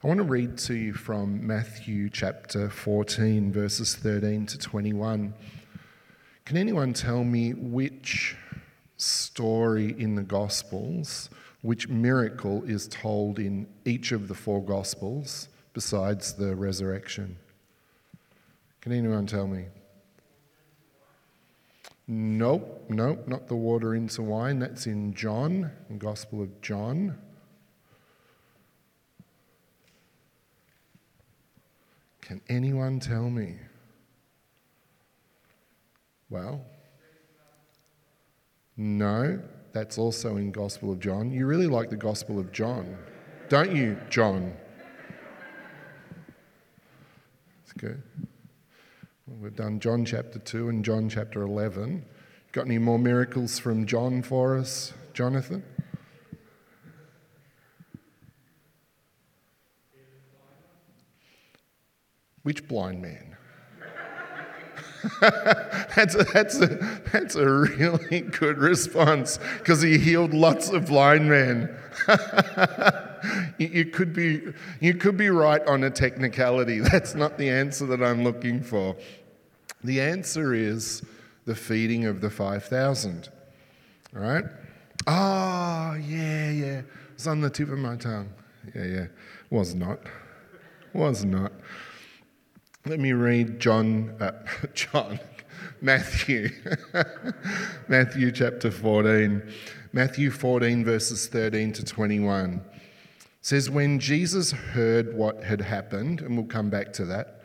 I want to read to you from Matthew chapter 14, verses 13 to 21. Can anyone tell me which story in the Gospels, which miracle is told in each of the four Gospels besides the resurrection? Can anyone tell me? Nope, nope, not the water into wine. That's in John, the Gospel of John. Can anyone tell me? Well, no, that's also in Gospel of John. You really like the Gospel of John, don't you, John? That's good. Well, we've done John chapter 2 and John chapter 11. Got any more miracles from John for us, Jonathan? Which blind man? that's, a, that's, a, that's a really good response because he healed lots of blind men. you, you, could be, you could be right on a technicality. That's not the answer that I'm looking for. The answer is the feeding of the 5,000. All right? Oh, yeah, yeah. It's on the tip of my tongue. Yeah, yeah. Was not. Was not. Let me read John, uh, John, Matthew, Matthew chapter 14. Matthew 14, verses 13 to 21 says, When Jesus heard what had happened, and we'll come back to that,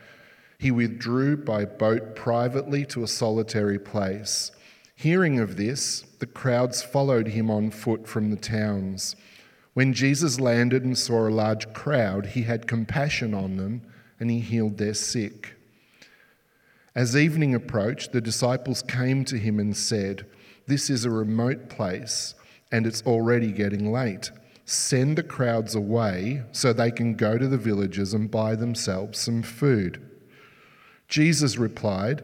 he withdrew by boat privately to a solitary place. Hearing of this, the crowds followed him on foot from the towns. When Jesus landed and saw a large crowd, he had compassion on them and he healed their sick. As evening approached, the disciples came to him and said, This is a remote place, and it's already getting late. Send the crowds away so they can go to the villages and buy themselves some food. Jesus replied,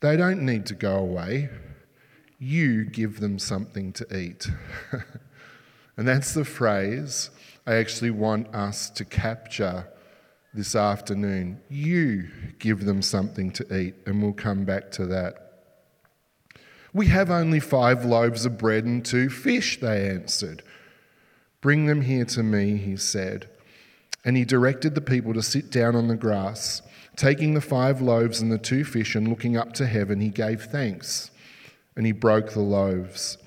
They don't need to go away. You give them something to eat. and that's the phrase I actually want us to capture this afternoon. You give them something to eat, and we'll come back to that. We have only five loaves of bread and two fish, they answered. Bring them here to me, he said. And he directed the people to sit down on the grass. Taking the five loaves and the two fish and looking up to heaven, he gave thanks and he broke the loaves.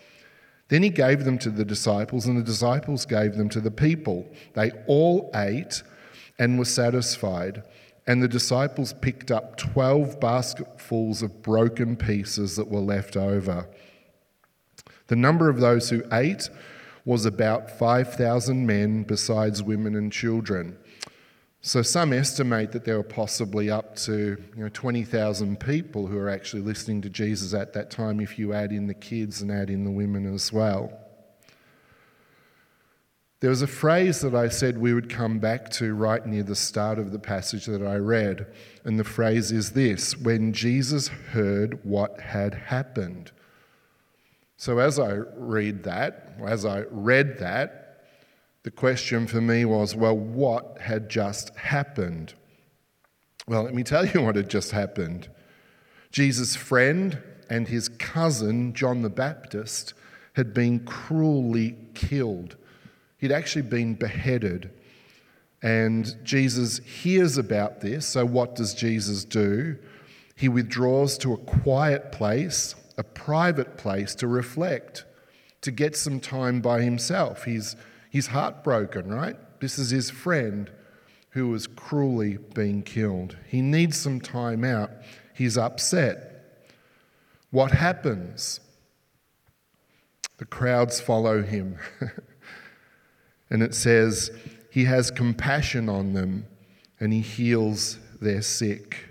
Then he gave them to the disciples, and the disciples gave them to the people. They all ate and were satisfied. And the disciples picked up 12 basketfuls of broken pieces that were left over. The number of those who ate was about 5,000 men, besides women and children. So some estimate that there were possibly up to you know, 20,000 people who are actually listening to Jesus at that time, if you add in the kids and add in the women as well. There was a phrase that I said we would come back to right near the start of the passage that I read, and the phrase is this when Jesus heard what had happened. So, as I read that, as I read that, the question for me was well, what had just happened? Well, let me tell you what had just happened. Jesus' friend and his cousin, John the Baptist, had been cruelly killed He'd actually been beheaded. And Jesus hears about this. So, what does Jesus do? He withdraws to a quiet place, a private place to reflect, to get some time by himself. He's, he's heartbroken, right? This is his friend who was cruelly being killed. He needs some time out. He's upset. What happens? The crowds follow him. And it says, He has compassion on them and He heals their sick.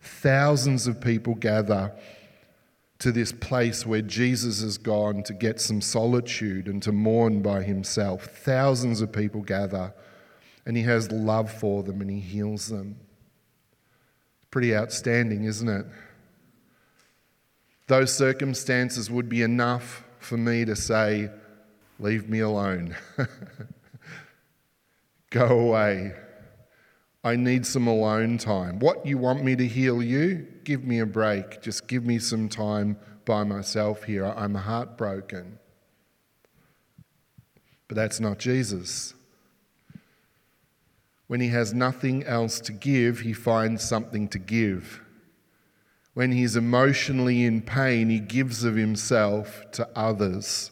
Thousands of people gather to this place where Jesus has gone to get some solitude and to mourn by himself. Thousands of people gather, and he has love for them and he heals them. Pretty outstanding, isn't it? Those circumstances would be enough for me to say, Leave me alone. go away. I need some alone time. What, you want me to heal you? Give me a break. Just give me some time by myself here. I'm heartbroken. But that's not Jesus. When he has nothing else to give, he finds something to give. When he's emotionally in pain, he gives of himself to others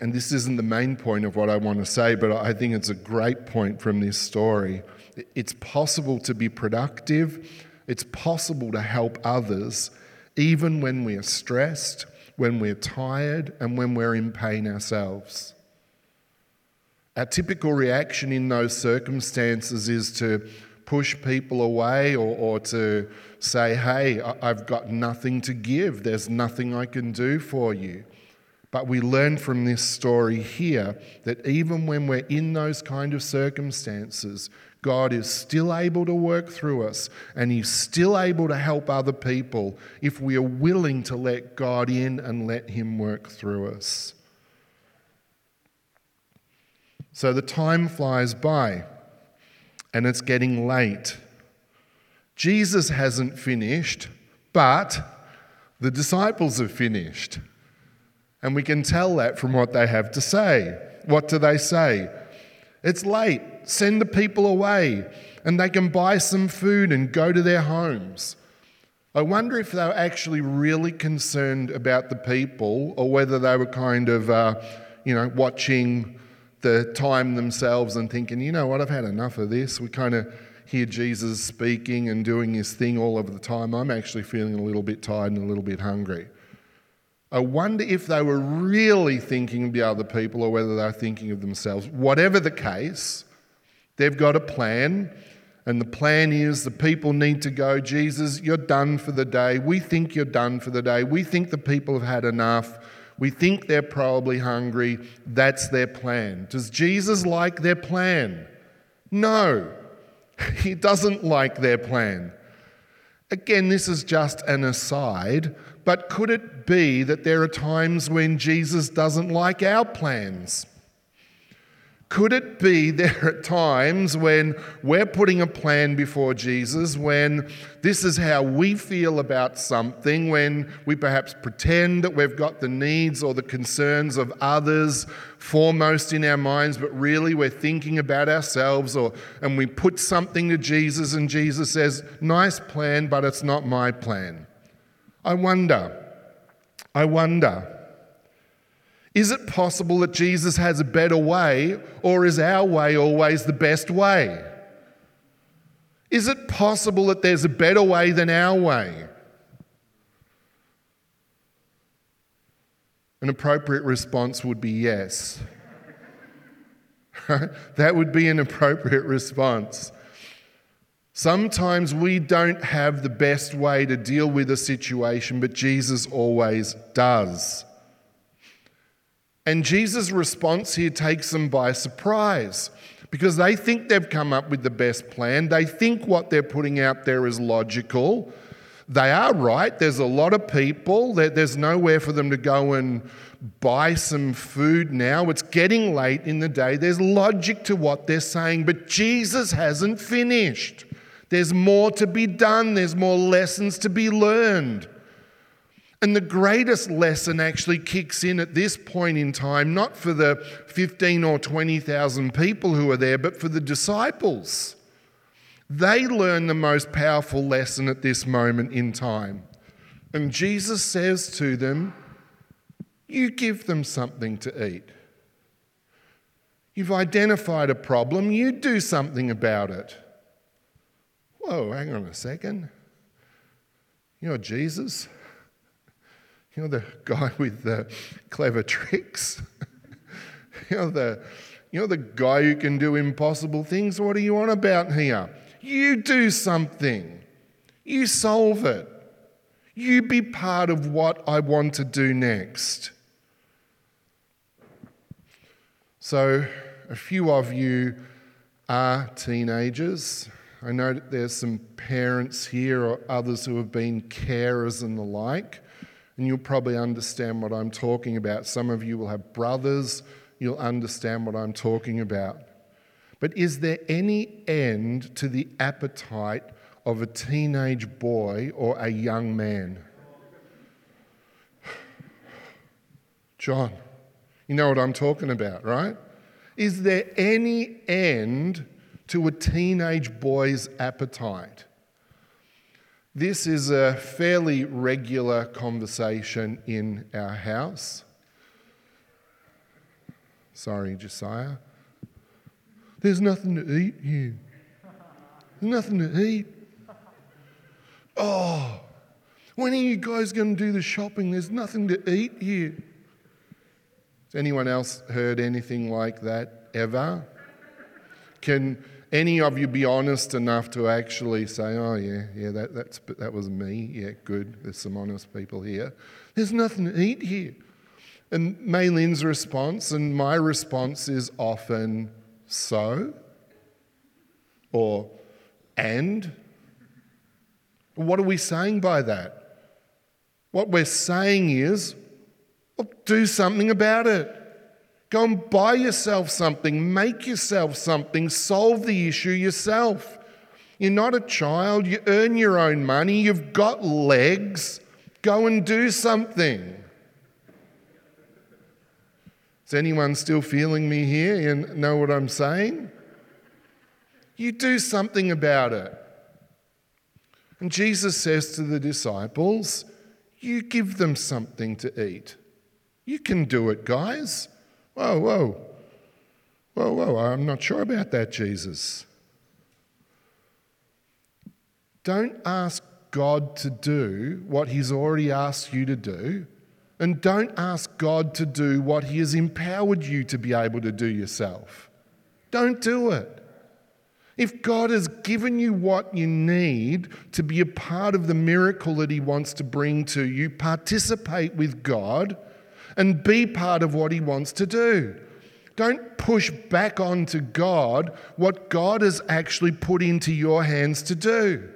and this isn't the main point of what I want to say, but I think it's a great point from this story. It's possible to be productive, it's possible to help others, even when we're stressed, when we're tired, and when we're in pain ourselves. Our typical reaction in those circumstances is to push people away or, or to say, Hey, I've got nothing to give, there's nothing I can do for you. But we learn from this story here that even when we're in those kind of circumstances, God is still able to work through us and He's still able to help other people if we are willing to let God in and let Him work through us. So the time flies by and it's getting late. Jesus hasn't finished, but the disciples have finished. And we can tell that from what they have to say. What do they say? It's late. Send the people away and they can buy some food and go to their homes. I wonder if they were actually really concerned about the people or whether they were kind of, uh, you know, watching the time themselves and thinking, you know what, I've had enough of this. We kind of hear Jesus speaking and doing his thing all of the time. I'm actually feeling a little bit tired and a little bit hungry. I wonder if they were really thinking of the other people or whether they're thinking of themselves. Whatever the case, they've got a plan, and the plan is the people need to go, Jesus, you're done for the day. We think you're done for the day. We think the people have had enough. We think they're probably hungry. That's their plan. Does Jesus like their plan? No, he doesn't like their plan. Again, this is just an aside, but could it be that there are times when Jesus doesn't like our plans? Could it be there are times when we're putting a plan before Jesus, when this is how we feel about something, when we perhaps pretend that we've got the needs or the concerns of others foremost in our minds, but really we're thinking about ourselves, or, and we put something to Jesus, and Jesus says, Nice plan, but it's not my plan? I wonder. I wonder. Is it possible that Jesus has a better way, or is our way always the best way? Is it possible that there's a better way than our way? An appropriate response would be yes. that would be an appropriate response. Sometimes we don't have the best way to deal with a situation, but Jesus always does. And Jesus' response here takes them by surprise because they think they've come up with the best plan. They think what they're putting out there is logical. They are right. There's a lot of people. There's nowhere for them to go and buy some food now. It's getting late in the day. There's logic to what they're saying, but Jesus hasn't finished. There's more to be done, there's more lessons to be learned. And the greatest lesson actually kicks in at this point in time, not for the 15 or 20,000 people who are there, but for the disciples. They learn the most powerful lesson at this moment in time. And Jesus says to them, You give them something to eat. You've identified a problem, you do something about it. Whoa, hang on a second. You're Jesus? You're the guy with the clever tricks. you're, the, you're the guy who can do impossible things. What are you on about here? You do something, you solve it. You be part of what I want to do next. So, a few of you are teenagers. I know that there's some parents here or others who have been carers and the like and you'll probably understand what I'm talking about. Some of you will have brothers you'll understand what I'm talking about. But is there any end to the appetite of a teenage boy or a young man? John, you know what I'm talking about, right? Is there any end to a teenage boy's appetite? This is a fairly regular conversation in our house. Sorry, Josiah. There's nothing to eat here. There's nothing to eat. Oh, when are you guys going to do the shopping? There's nothing to eat here. Has anyone else heard anything like that ever? Can any of you be honest enough to actually say, oh, yeah, yeah, that, that's, that was me. Yeah, good. There's some honest people here. There's nothing to eat here. And Maylin's response and my response is often, so? Or, and? What are we saying by that? What we're saying is, well, do something about it. Go and buy yourself something, make yourself something, solve the issue yourself. You're not a child, you earn your own money, you've got legs. Go and do something. Is anyone still feeling me here and know what I'm saying? You do something about it. And Jesus says to the disciples, You give them something to eat. You can do it, guys. Whoa, whoa. Whoa, whoa. I'm not sure about that, Jesus. Don't ask God to do what He's already asked you to do. And don't ask God to do what He has empowered you to be able to do yourself. Don't do it. If God has given you what you need to be a part of the miracle that He wants to bring to you, participate with God and be part of what He wants to do. Don't push back onto God what God has actually put into your hands to do.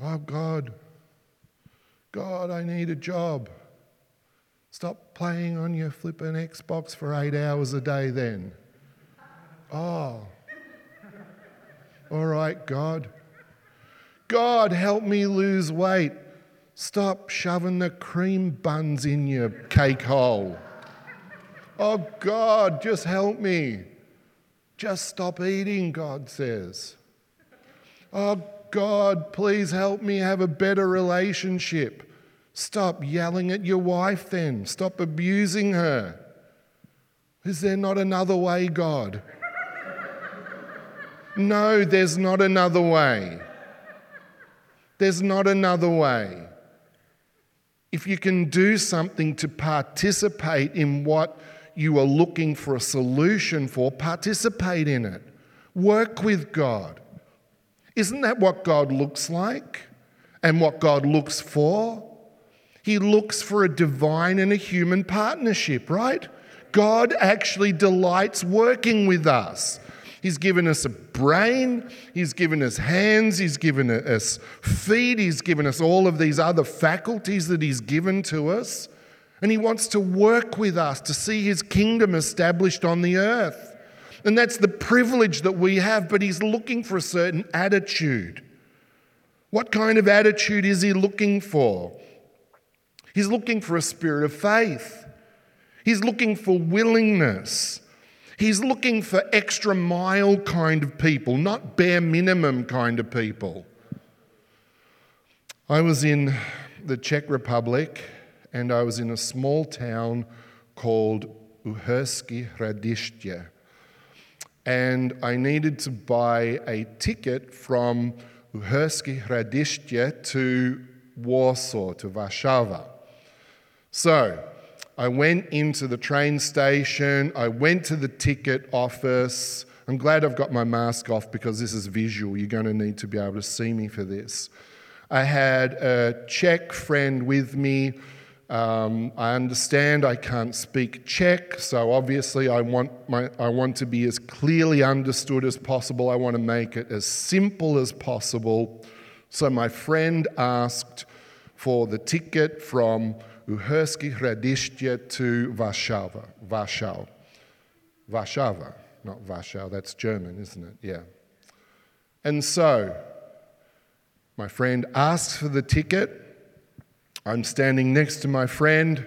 Oh, God, God, I need a job. Stop playing on your flipping Xbox for eight hours a day then. Oh, all right, God. God, help me lose weight. Stop shoving the cream buns in your cake hole. Oh, God, just help me. Just stop eating, God says. Oh, God, please help me have a better relationship. Stop yelling at your wife then. Stop abusing her. Is there not another way, God? No, there's not another way. There's not another way. If you can do something to participate in what you are looking for a solution for, participate in it. Work with God. Isn't that what God looks like and what God looks for? He looks for a divine and a human partnership, right? God actually delights working with us. He's given us a brain, He's given us hands, He's given us feet, He's given us all of these other faculties that He's given to us. And He wants to work with us to see His kingdom established on the earth. And that's the privilege that we have, but He's looking for a certain attitude. What kind of attitude is He looking for? He's looking for a spirit of faith. He's looking for willingness. He's looking for extra mile kind of people, not bare minimum kind of people. I was in the Czech Republic and I was in a small town called Uherské Hradiště. And I needed to buy a ticket from Uherské Hradiště to Warsaw, to Warszawa. So I went into the train station, I went to the ticket office. I'm glad I've got my mask off because this is visual. You're going to need to be able to see me for this. I had a Czech friend with me. Um, I understand I can't speak Czech, so obviously I want, my, I want to be as clearly understood as possible. I want to make it as simple as possible. So my friend asked for the ticket from Uherské Hradiště to Warsaw. Warsaw. Warsaw, not Warsaw, that's German, isn't it? Yeah. And so, my friend asks for the ticket. I'm standing next to my friend.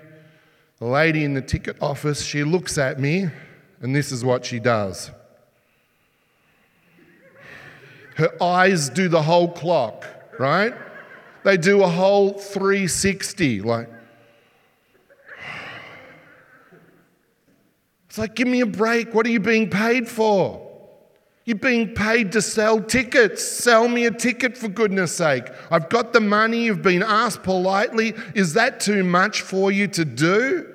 The lady in the ticket office, she looks at me, and this is what she does. Her eyes do the whole clock, right? They do a whole 360, like, It's like, give me a break. What are you being paid for? You're being paid to sell tickets. Sell me a ticket for goodness sake. I've got the money. You've been asked politely. Is that too much for you to do?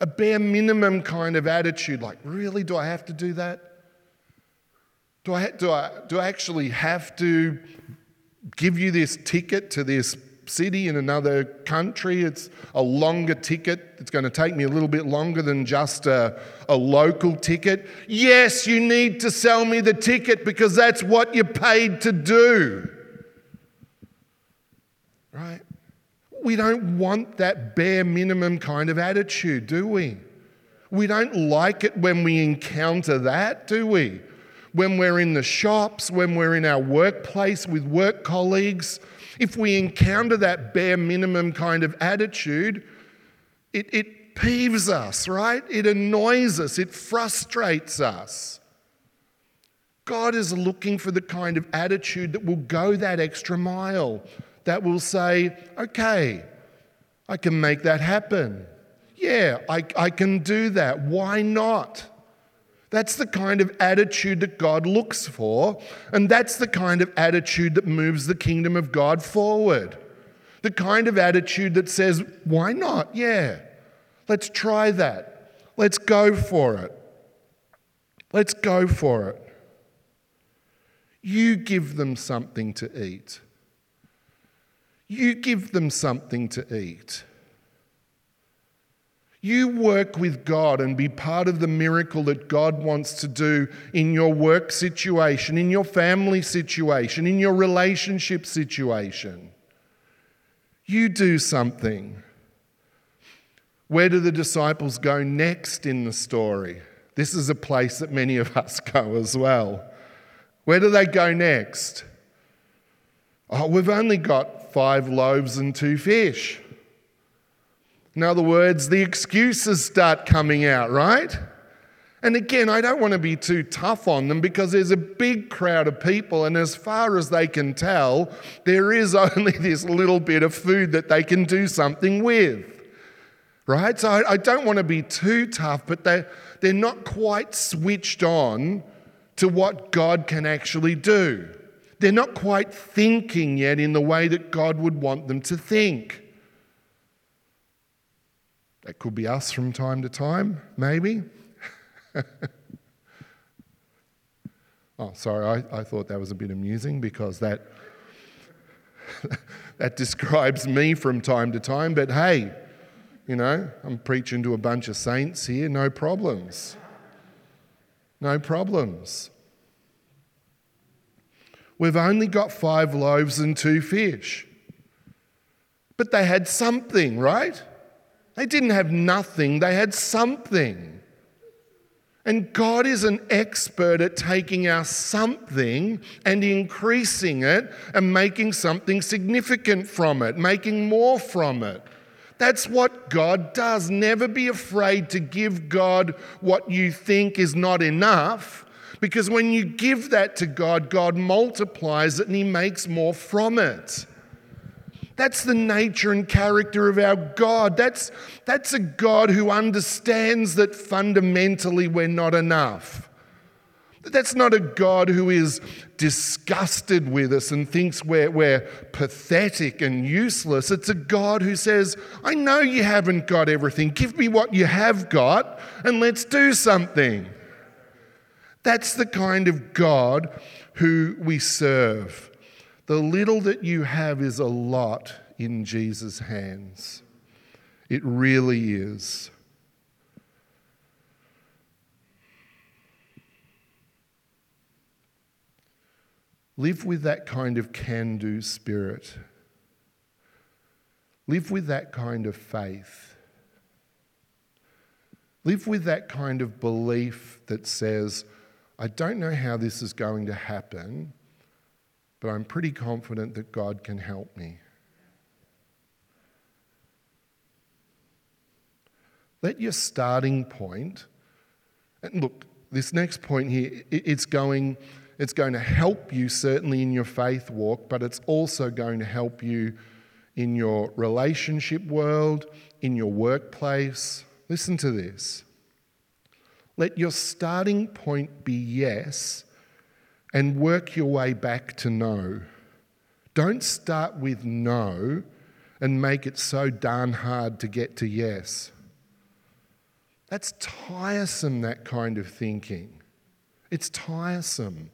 A bare minimum kind of attitude like, really? Do I have to do that? Do I, do I, do I actually have to give you this ticket to this city in another country. It's a longer ticket. It's going to take me a little bit longer than just a, a local ticket. Yes, you need to sell me the ticket because that's what you're paid to do. Right? We don't want that bare minimum kind of attitude, do we? We don't like it when we encounter that, do we? When we're in the shops, when we're in our workplace with work colleagues, if we encounter that bare minimum kind of attitude, it, it peeves us, right? It annoys us, it frustrates us. God is looking for the kind of attitude that will go that extra mile, that will say, okay, I can make that happen. Yeah, I, I can do that. Why not? That's the kind of attitude that God looks for, and that's the kind of attitude that moves the kingdom of God forward. The kind of attitude that says, why not? Yeah, let's try that. Let's go for it. Let's go for it. You give them something to eat. You give them something to eat. You work with God and be part of the miracle that God wants to do in your work situation, in your family situation, in your relationship situation. You do something. Where do the disciples go next in the story? This is a place that many of us go as well. Where do they go next? Oh, we've only got five loaves and two fish. In other words, the excuses start coming out, right? And again, I don't want to be too tough on them because there's a big crowd of people, and as far as they can tell, there is only this little bit of food that they can do something with. Right? So I, I don't want to be too tough, but they, they're not quite switched on to what God can actually do. They're not quite thinking yet in the way that God would want them to think. That could be us from time to time, maybe. oh, sorry, I, I thought that was a bit amusing because that, that describes me from time to time, but hey, you know, I'm preaching to a bunch of saints here, no problems. No problems. We've only got five loaves and two fish. But they had something, right? They didn't have nothing, they had something. And God is an expert at taking our something and increasing it and making something significant from it, making more from it. That's what God does. Never be afraid to give God what you think is not enough, because when you give that to God, God multiplies it and He makes more from it. That's the nature and character of our God. That's, that's a God who understands that fundamentally we're not enough. That's not a God who is disgusted with us and thinks we're, we're pathetic and useless. It's a God who says, I know you haven't got everything. Give me what you have got and let's do something. That's the kind of God who we serve. The little that you have is a lot in Jesus' hands. It really is. Live with that kind of can do spirit. Live with that kind of faith. Live with that kind of belief that says, I don't know how this is going to happen, but I'm pretty confident that God can help me. Let your starting point, and look, this next point here, it's going, it's going to help you certainly in your faith walk, but it's also going to help you in your relationship world, in your workplace. Listen to this. Let your starting point be yes and work your way back to no. Don't start with no and make it so darn hard to get to yes. That's tiresome, that kind of thinking. It's tiresome.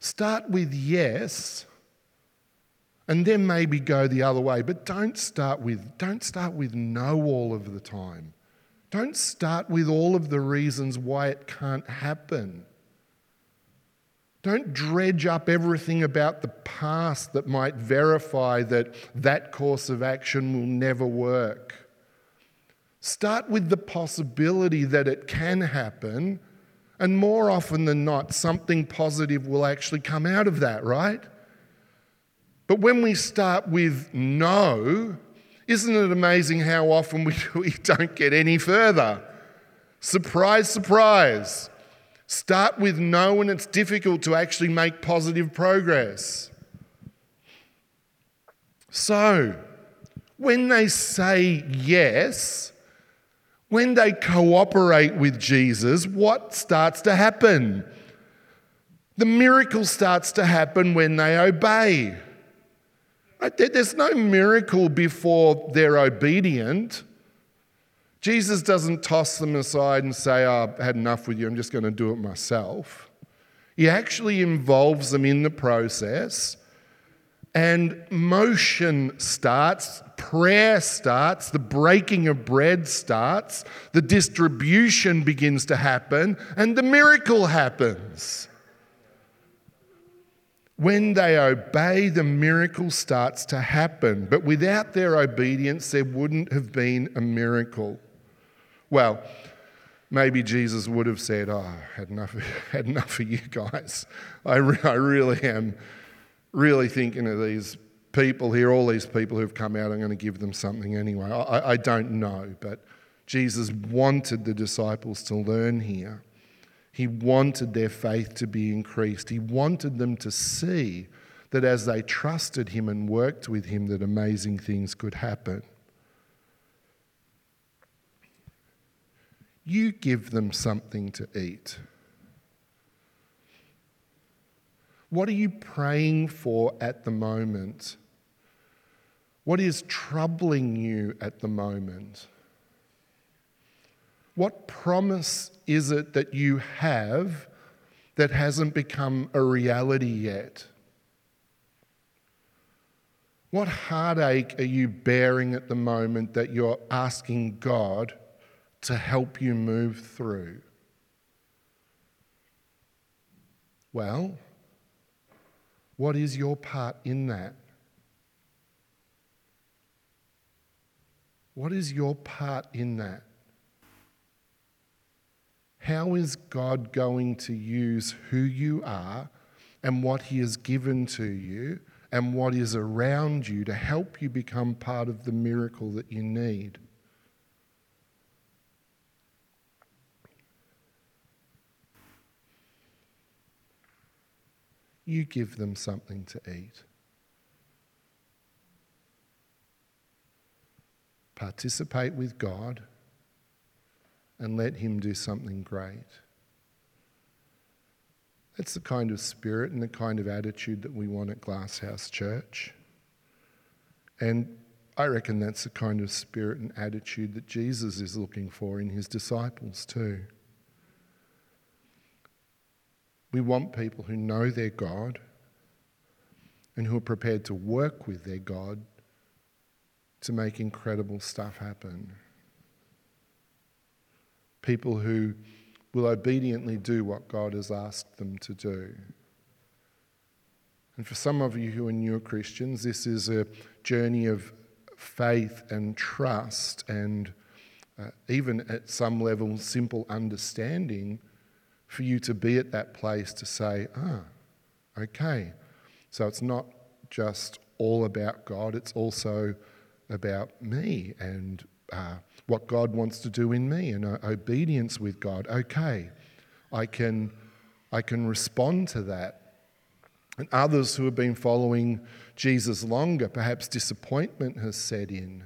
Start with yes and then maybe go the other way, but don't start with don't start with no all of the time. Don't start with all of the reasons why it can't happen. Don't dredge up everything about the past that might verify that that course of action will never work. Start with the possibility that it can happen, and more often than not, something positive will actually come out of that, right? But when we start with no, isn't it amazing how often we, we don't get any further? Surprise, surprise. Start with no, and it's difficult to actually make positive progress. So, when they say yes, when they cooperate with Jesus, what starts to happen? The miracle starts to happen when they obey. There's no miracle before they're obedient. Jesus doesn't toss them aside and say, oh, I've had enough with you, I'm just going to do it myself. He actually involves them in the process and motion starts, prayer starts, the breaking of bread starts, the distribution begins to happen, and the miracle happens. When they obey, the miracle starts to happen. But without their obedience, there wouldn't have been a miracle. Well, maybe Jesus would have said, Oh, I had enough, had enough of you guys. I, re- I really am really thinking of these people here, all these people who've come out, I'm going to give them something anyway. I, I don't know, but Jesus wanted the disciples to learn here. He wanted their faith to be increased. He wanted them to see that as they trusted him and worked with him that amazing things could happen. You give them something to eat. What are you praying for at the moment? What is troubling you at the moment? What promise is it that you have that hasn't become a reality yet? What heartache are you bearing at the moment that you're asking God to help you move through? Well, what is your part in that? What is your part in that? How is God going to use who you are and what He has given to you and what is around you to help you become part of the miracle that you need? You give them something to eat. Participate with God and let Him do something great. That's the kind of spirit and the kind of attitude that we want at Glasshouse Church. And I reckon that's the kind of spirit and attitude that Jesus is looking for in his disciples too. We want people who know their God and who are prepared to work with their God to make incredible stuff happen. People who will obediently do what God has asked them to do. And for some of you who are newer Christians, this is a journey of faith and trust and uh, even at some level, simple understanding for you to be at that place to say, ah, okay. So it's not just all about God, it's also about me and uh, what God wants to do in me and uh, obedience with God. Okay, I can, I can respond to that. And others who have been following Jesus longer, perhaps disappointment has set in.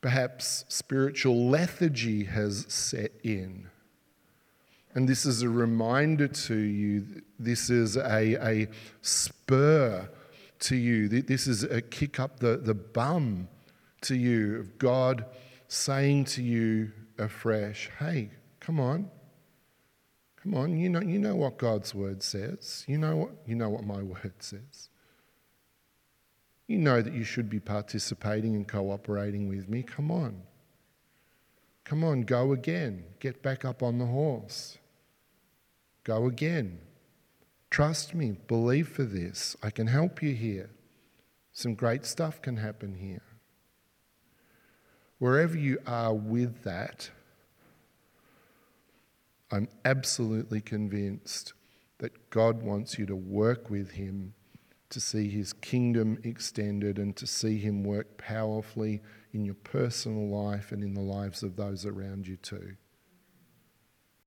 Perhaps spiritual lethargy has set in. And this is a reminder to you, this is a, a spur to you, this is a kick up the, the bum to you of God saying to you afresh, hey, come on. Come on, you know, you know what God's word says. You know what, you know what my word says. You know that you should be participating and cooperating with me. Come on. Come on, go again. Get back up on the horse. Go again. Trust me, believe for this. I can help you here. Some great stuff can happen here. Wherever you are with that, I'm absolutely convinced that God wants you to work with Him to see His kingdom extended and to see Him work powerfully in your personal life and in the lives of those around you too.